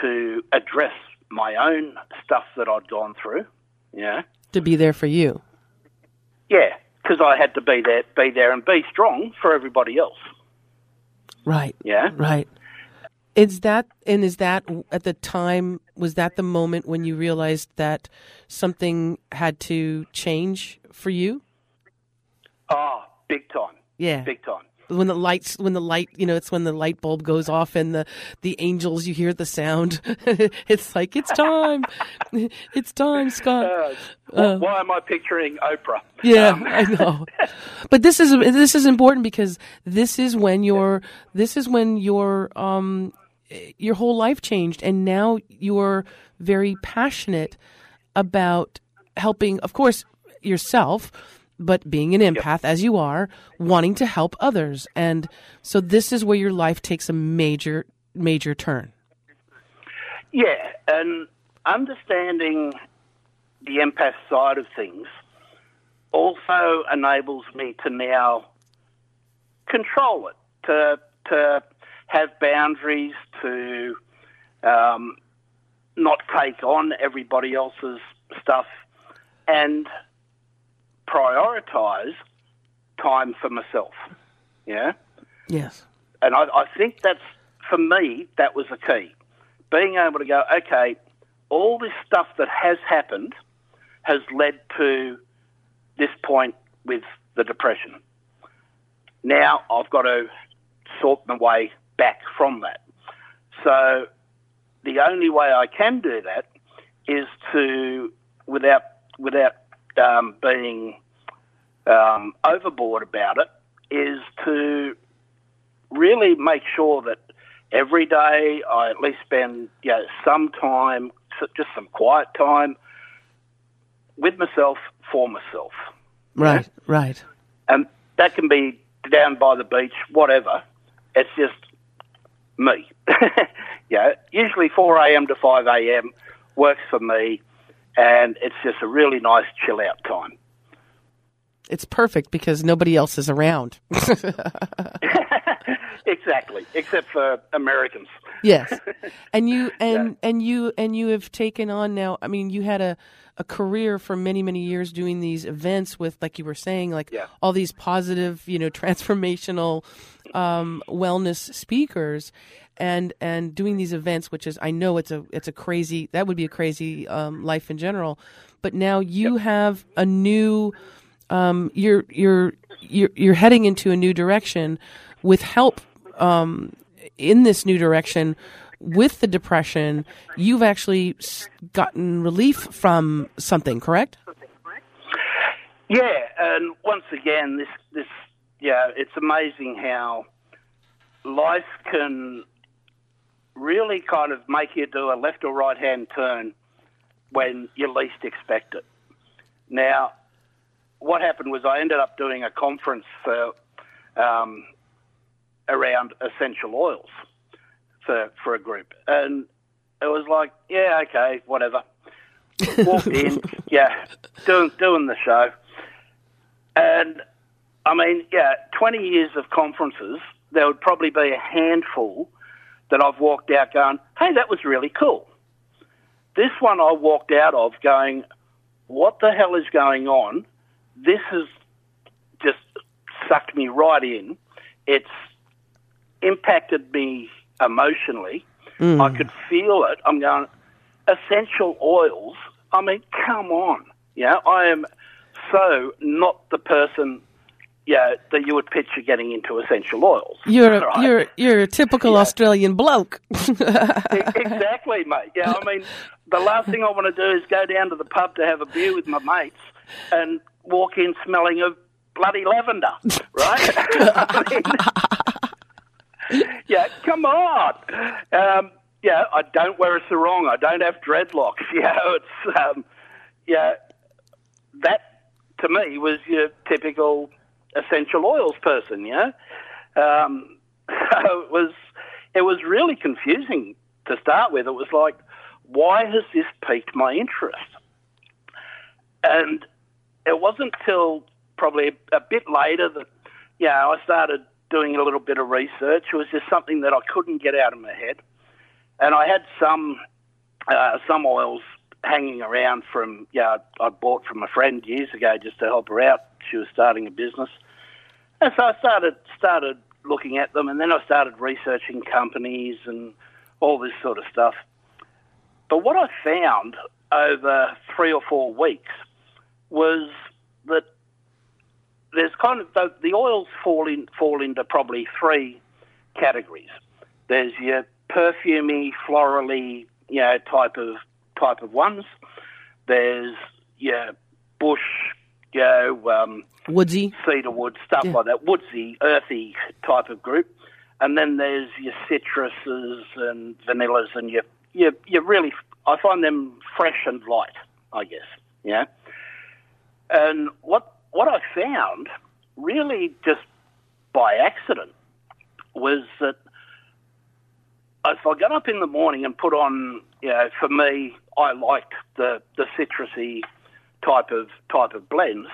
[SPEAKER 4] to address my own stuff that I'd gone through. Yeah.
[SPEAKER 1] To be there for you.
[SPEAKER 4] Yeah, because I had to be there, be there, and be strong for everybody else.
[SPEAKER 1] Right.
[SPEAKER 4] Yeah.
[SPEAKER 1] Right. Is that and is that at the time was that the moment when you realized that something had to change for you?
[SPEAKER 4] Oh, big time.
[SPEAKER 3] Yeah.
[SPEAKER 4] Big time.
[SPEAKER 3] When the lights when the light you know it's when the light bulb goes off and the the angels you hear the sound. <laughs> It's like it's time. <laughs> It's time scott.
[SPEAKER 4] Uh, why, why am I picturing Oprah?
[SPEAKER 3] yeah
[SPEAKER 4] Um,
[SPEAKER 3] i know. <laughs> But this is this is important because this is when your this is when your um your whole life changed and now you're very passionate about helping of course yourself but being an empath as you are wanting to help others. And so this is where your life takes a major major turn.
[SPEAKER 4] Yeah, and understanding the empath side of things also enables me to now control it, to to have boundaries, to um, not take on everybody else's stuff, and prioritize time for myself. Yeah
[SPEAKER 3] yes
[SPEAKER 4] and I, I think that's for me that was the key. Being able to go, okay, all this stuff that has happened has led to this point with the depression. Now I've got to sort my way back from that. So the only way I can do that is to, without without um, being um, overboard about it, is to really make sure that every day I at least spend you know, some time, just some quiet time with myself for myself.
[SPEAKER 3] right right
[SPEAKER 4] And that can be down by the beach, whatever. It's just me. <laughs> yeah, usually 4 a.m. to 5 a.m. works for me, and it's just a really nice chill out time.
[SPEAKER 3] it's perfect because nobody else is around <laughs> <laughs> <laughs>
[SPEAKER 4] exactly, except for Americans.
[SPEAKER 3] Yes, <laughs> and you and and you and you have taken on now. I mean, you had a a career for many many years doing these events with, like you were saying, like
[SPEAKER 4] Yeah.
[SPEAKER 3] all these positive, you know, <laughs> transformational um, wellness speakers, and and doing these events, which is I know it's a it's a crazy that would be a crazy um, life in general, but now you have a new. Um, you're you're you're you're heading into a new direction with help um, in this new direction with the depression, you've actually gotten relief from something, correct?
[SPEAKER 4] Yeah, and once again, this this yeah, it's amazing how life can really kind of make you do a left or right hand turn when you least expect it. Now, what happened was I ended up doing a conference for um, around essential oils for for a group, and it was like, yeah, okay, whatever. Walked <laughs> in, yeah, doing doing the show, and I mean, yeah, twenty years of conferences, there would probably be a handful that I've walked out going, hey, that was really cool. This one I walked out of going, what the hell is going on? This has just sucked me right in. It's impacted me emotionally. Hmm. I could feel it. I'm going, essential oils. I mean, come on. Yeah, I am so not the person yeah, that you would picture getting into essential oils.
[SPEAKER 3] You're a, <laughs>
[SPEAKER 4] Right?
[SPEAKER 3] you're you're a typical Australian bloke. <laughs>
[SPEAKER 4] Exactly, mate. Yeah, I mean, the last thing I want to do is go down to the pub to have a beer with my mates and walk in smelling of bloody lavender, right? <laughs> I mean, <laughs> yeah, come on. Um, yeah, I don't wear a sarong. I don't have dreadlocks. <laughs> Yeah, it's um, yeah. That to me was your typical essential oils person. Yeah, um, <laughs> so it was it was really confusing to start with. It was like, why has this piqued my interest? And it wasn't till probably a, a bit later that, you know, I started doing a little bit of research. It was just something that I couldn't get out of my head. And I had some uh, some oils hanging around from, yeah, I bought from a friend years ago just to help her out. She was starting a business. And so I started started looking at them, and then I started researching companies and all this sort of stuff. But what I found over three or four weeks was that there's kind of the, the oils fall in fall into probably three categories. There's your perfumey, florally, you know, type of type of ones. There's your bush, you know, um,
[SPEAKER 1] Woodsy.
[SPEAKER 4] cedar wood, stuff
[SPEAKER 1] Yeah.
[SPEAKER 4] like that, woodsy, earthy type of group. And then there's your citruses and vanillas, and you you you really I find them fresh and light, I guess. Yeah. And what what I found really just by accident was that if I got up in the morning and put on, you know, for me, I liked the the citrusy type of type of blends.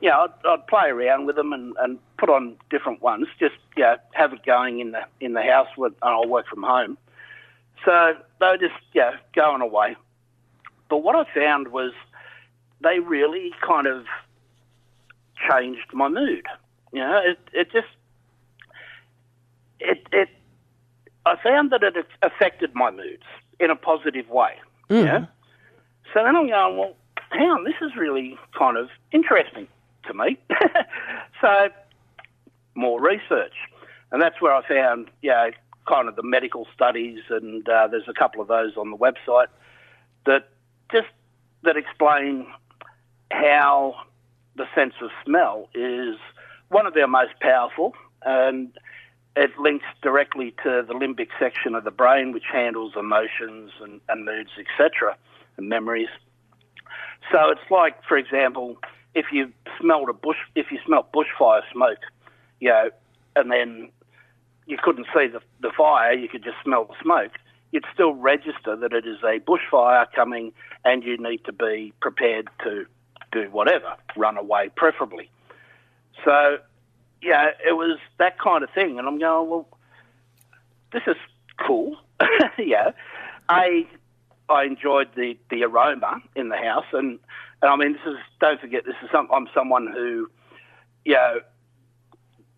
[SPEAKER 4] Yeah, I'd, I'd play around with them and, and put on different ones. Just yeah, have it going in the in the house with, and I'll work from home. So they were just yeah going away. But what I found was they really kind of changed my mood. You know, it it just it it I found that it affected my moods in a positive way. Yeah. So then I'm going, well, hang on, this is really kind of interesting to me. <laughs> so more research, and that's where I found, yeah, kind of the medical studies, and uh, there's a couple of those on the website that just that explain how the sense of smell is one of our most powerful, and it links directly to the limbic section of the brain, which handles emotions and, and moods, etc., and memories. So it's like, for example, if you smelled a bush, if you smelt bushfire smoke, you know, and then you couldn't see the, the fire, you could just smell the smoke, you'd still register that it is a bushfire coming and you need to be prepared to do whatever, run away preferably. So, yeah, it was that kind of thing. And I'm going, well, this is cool. <laughs> yeah. I, I enjoyed the, the aroma in the house. And, and I mean, this is, don't forget, this is some, I'm someone who, you know,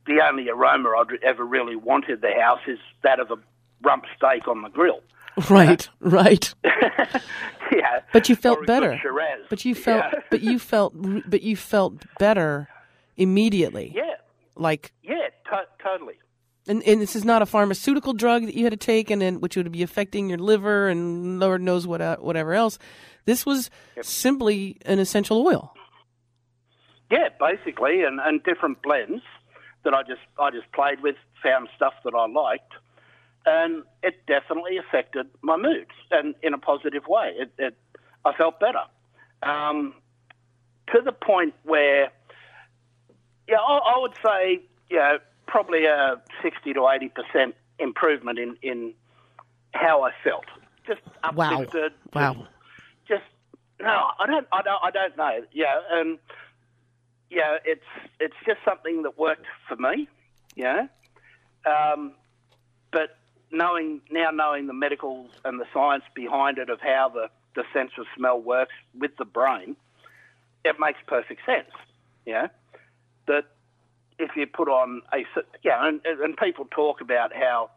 [SPEAKER 4] the only aroma I'd ever really wanted the house is that of a rump steak on the grill.
[SPEAKER 1] Right, right. <laughs>
[SPEAKER 4] yeah.
[SPEAKER 1] But you felt
[SPEAKER 4] Or
[SPEAKER 1] better. But you felt,
[SPEAKER 4] Yeah.
[SPEAKER 1] but you felt, but you felt better immediately.
[SPEAKER 4] yeah.
[SPEAKER 1] Like,
[SPEAKER 4] Yeah, to- totally.
[SPEAKER 1] and, and this is not a pharmaceutical drug that you had to take, and then which would be affecting your liver and Lord knows what, uh, whatever else. This was simply an essential oil.
[SPEAKER 4] Yeah, basically, and, and different blends that I just I just played with, found stuff that I liked, and it definitely affected my moods, and in a positive way. It, it I felt better, um, to the point where, yeah, I, I would say, you know, probably a sixty to eighty percent improvement in in how I felt, just
[SPEAKER 1] Wow.
[SPEAKER 4] uplifted.
[SPEAKER 1] Wow.
[SPEAKER 4] Just no, I don't, I don't, I don't know. Yeah, and yeah, it's it's just something that worked for me. Yeah, um, but knowing now knowing the medical and the science behind it of how the the sense of smell works with the brain, it makes perfect sense. Yeah, that if you put on a yeah, and, and people talk about how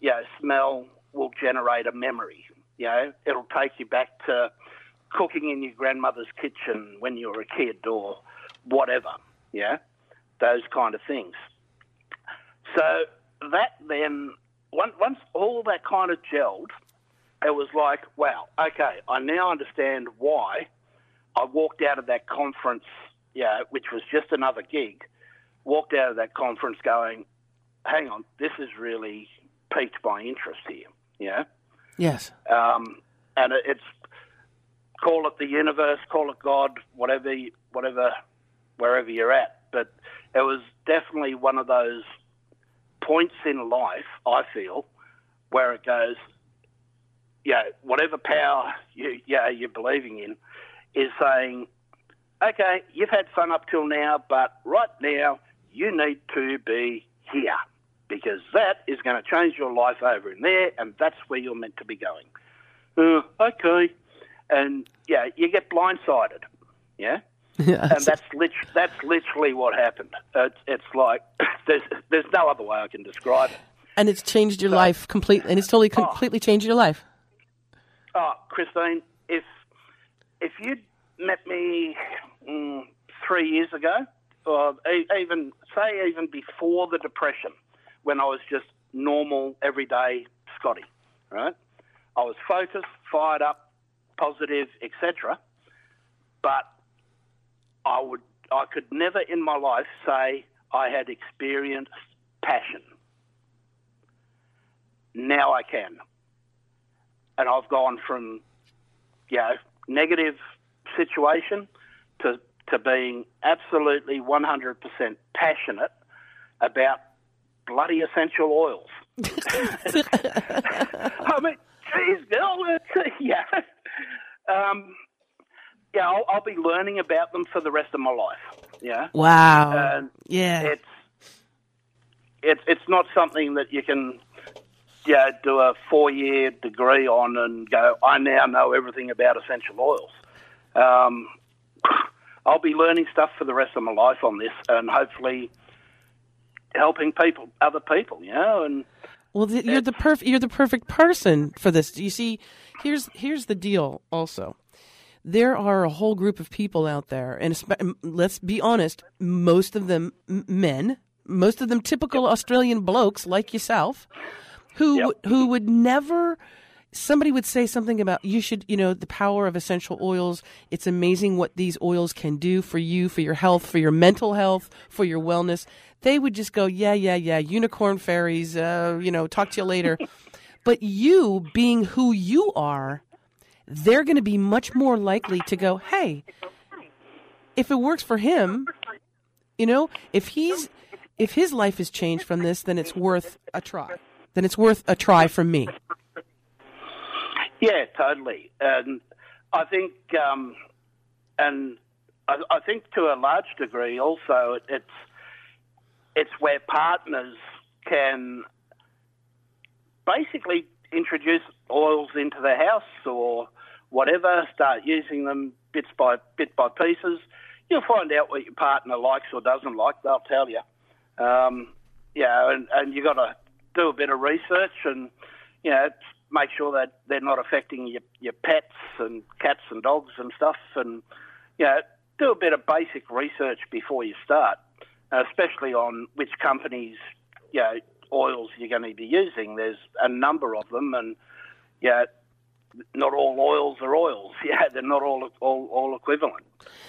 [SPEAKER 4] yeah, smell will generate a memory. You know, it'll take you back to cooking in your grandmother's kitchen when you were a kid or whatever. Yeah, those kind of things. So that then, once, once all that kind of gelled, it was like, wow, okay, I now understand why I walked out of that conference, yeah, which was just another gig, walked out of that conference going, hang on, this has really piqued my interest here. Yeah.
[SPEAKER 1] Yes.
[SPEAKER 4] Um, and it, it's call it the universe, call it God, whatever, whatever, wherever you're at. But it was definitely one of those points in life. I feel where it goes. Yeah, whatever power you yeah you're believing in is saying, okay, you've had fun up till now, but right now you need to be here because that is going to change your life over in there, and that's where you're meant to be going. Uh, okay, and yeah, you get blindsided. Yeah, <laughs>
[SPEAKER 1] Yeah.
[SPEAKER 4] and that's lit- that's literally what happened. It's, it's like <coughs> there's there's no other way I can describe it.
[SPEAKER 1] and it's changed your life completely, and it's totally completely changed your life.
[SPEAKER 4] Oh, Christine, if if you'd met me mm, three years ago, uh, e- even say even before the depression, when I was just normal, everyday Scotty, right? I was focused, fired up, positive, etc. But I would, I could never in my life say I had experienced passion. Now I can, and I've gone from, you know, negative situation to to being absolutely 100% passionate about bloody essential oils. <laughs> <laughs> I mean, geez, girl, it's, yeah. Um, yeah, I'll, I'll be learning about them for the rest of my life. Yeah.
[SPEAKER 3] Wow.
[SPEAKER 4] And
[SPEAKER 3] yeah.
[SPEAKER 4] It's it's it's not something that you can yeah do a four year degree on and go. I now know everything about essential oils. Um, <sighs> I'll be learning stuff for the rest of my life on this, and hopefully helping people, other people, you know, and
[SPEAKER 3] Well, th- you're the perfect you're the perfect person for this. You see, here's here's the deal. Also, there are a whole group of people out there, and let's be honest, most of them men, most of them typical Australian blokes like yourself, who
[SPEAKER 4] Yep.
[SPEAKER 3] would who would never. Somebody would say something about you should, you know, the power of essential oils. It's amazing what these oils can do for you, for your health, for your mental health, for your wellness. They would just go, yeah, yeah, yeah, unicorn fairies, uh, you know, talk to you later. <laughs> but you, being who you are, they're going to be much more likely to go, hey, if it works for him, you know, if he's if his life is changed from this, then it's worth a try. Then it's worth a try from me.
[SPEAKER 4] Yeah, totally. And I think, um, and I, I think to a large degree also, it's it's where partners can basically introduce oils into the house or whatever, start using them bits by bit by pieces. You'll find out what your partner likes or doesn't like. They'll tell you. Um, yeah, and, and you got to do a bit of research and you know make sure that they're not affecting your your pets and cats and dogs and stuff. And you know, do a bit of basic research before you start, especially on which companies you know oils you're going to be using. There's a number of them, and yeah. Not all oils are oils. <laughs> Yeah, they're not all all, all equivalent.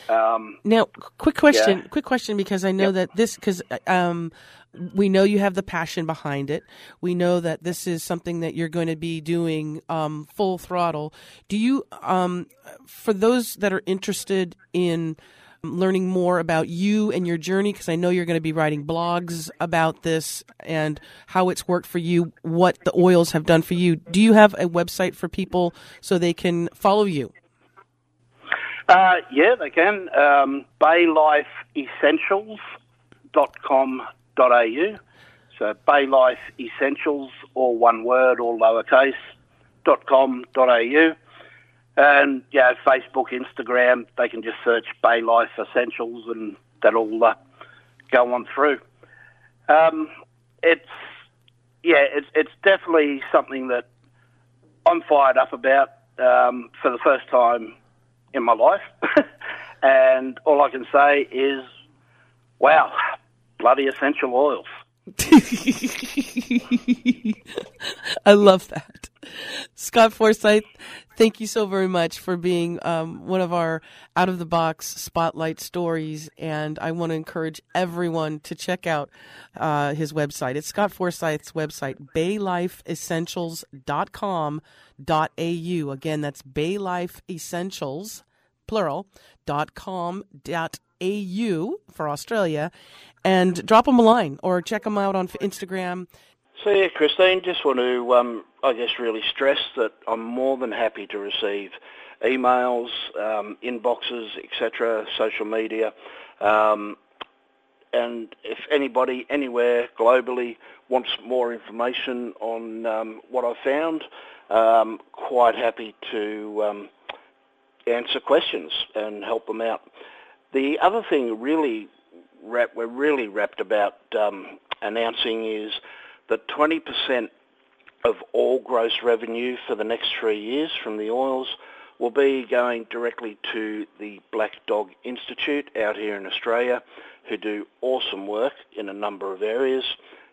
[SPEAKER 4] Um,
[SPEAKER 3] Now, quick question,
[SPEAKER 4] Yeah.
[SPEAKER 3] quick question, because I know that this, because um, we know you have the passion behind it. We know that this is something that you're going to be doing um, full throttle. Do you, um, for those that are interested in learning more about you and your journey, because I know you're going to be writing blogs about this and how it's worked for you, what the oils have done for you. Do you have a website for people so they can follow you?
[SPEAKER 4] Uh, yeah, they can. Um, baylifeessentials.com.au. So Baylife Essentials, all one word, all lowercase, dot com dot au. And yeah, Facebook, Instagram, they can just search Bay Life Essentials and that'll uh, go on through. Um, it's yeah, it's it's definitely something that I'm fired up about um, for the first time in my life, <laughs> and all I can say is, wow, bloody essential oils. <laughs>
[SPEAKER 3] I love that. Scott Forsyth, thank you so very much for being um, one of our out of the box spotlight stories. And I want to encourage everyone to check out uh, his website. It's Scott Forsyth's website, baylifeessentials.com.au. Again, that's baylifeessentials, plural, dot com dot au for Australia. And drop him a line or check him out on Instagram.
[SPEAKER 4] So yeah, Christine, just want to, um, I guess, really stress that I'm more than happy to receive emails, um, inboxes, etc., social media, um, and if anybody anywhere globally wants more information on um, what I've found, um, quite happy to um, answer questions and help them out. The other thing really wrap, we're really rapt about um, announcing is that 20% of all gross revenue for the next three years from the oils will be going directly to the Black Dog Institute out here in Australia
[SPEAKER 5] who do awesome work in a number of areas.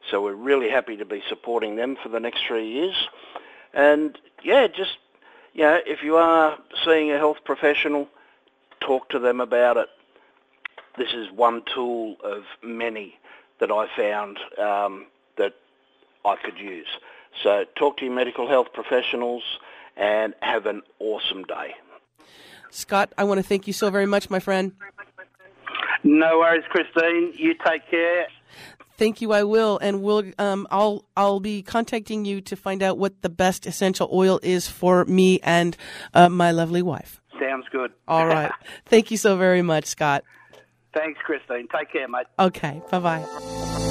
[SPEAKER 5] So we're really happy to be supporting them for the next three years. And yeah, just, you know, if you are seeing a health professional, talk to them about it. This is one tool of many that I found um, I could use. So talk to your medical health professionals and have an awesome day.
[SPEAKER 3] Scott, I want to thank you so very much, my friend.
[SPEAKER 4] No worries, Christine. You take care.
[SPEAKER 3] Thank you. I will, and we'll. Um, I'll. I'll be contacting you to find out what the best essential oil is for me and uh, my lovely wife.
[SPEAKER 4] Sounds good.
[SPEAKER 3] All <laughs> right. Thank you so very much, Scott.
[SPEAKER 4] Thanks, Christine. Take care, mate.
[SPEAKER 3] Okay. Bye bye.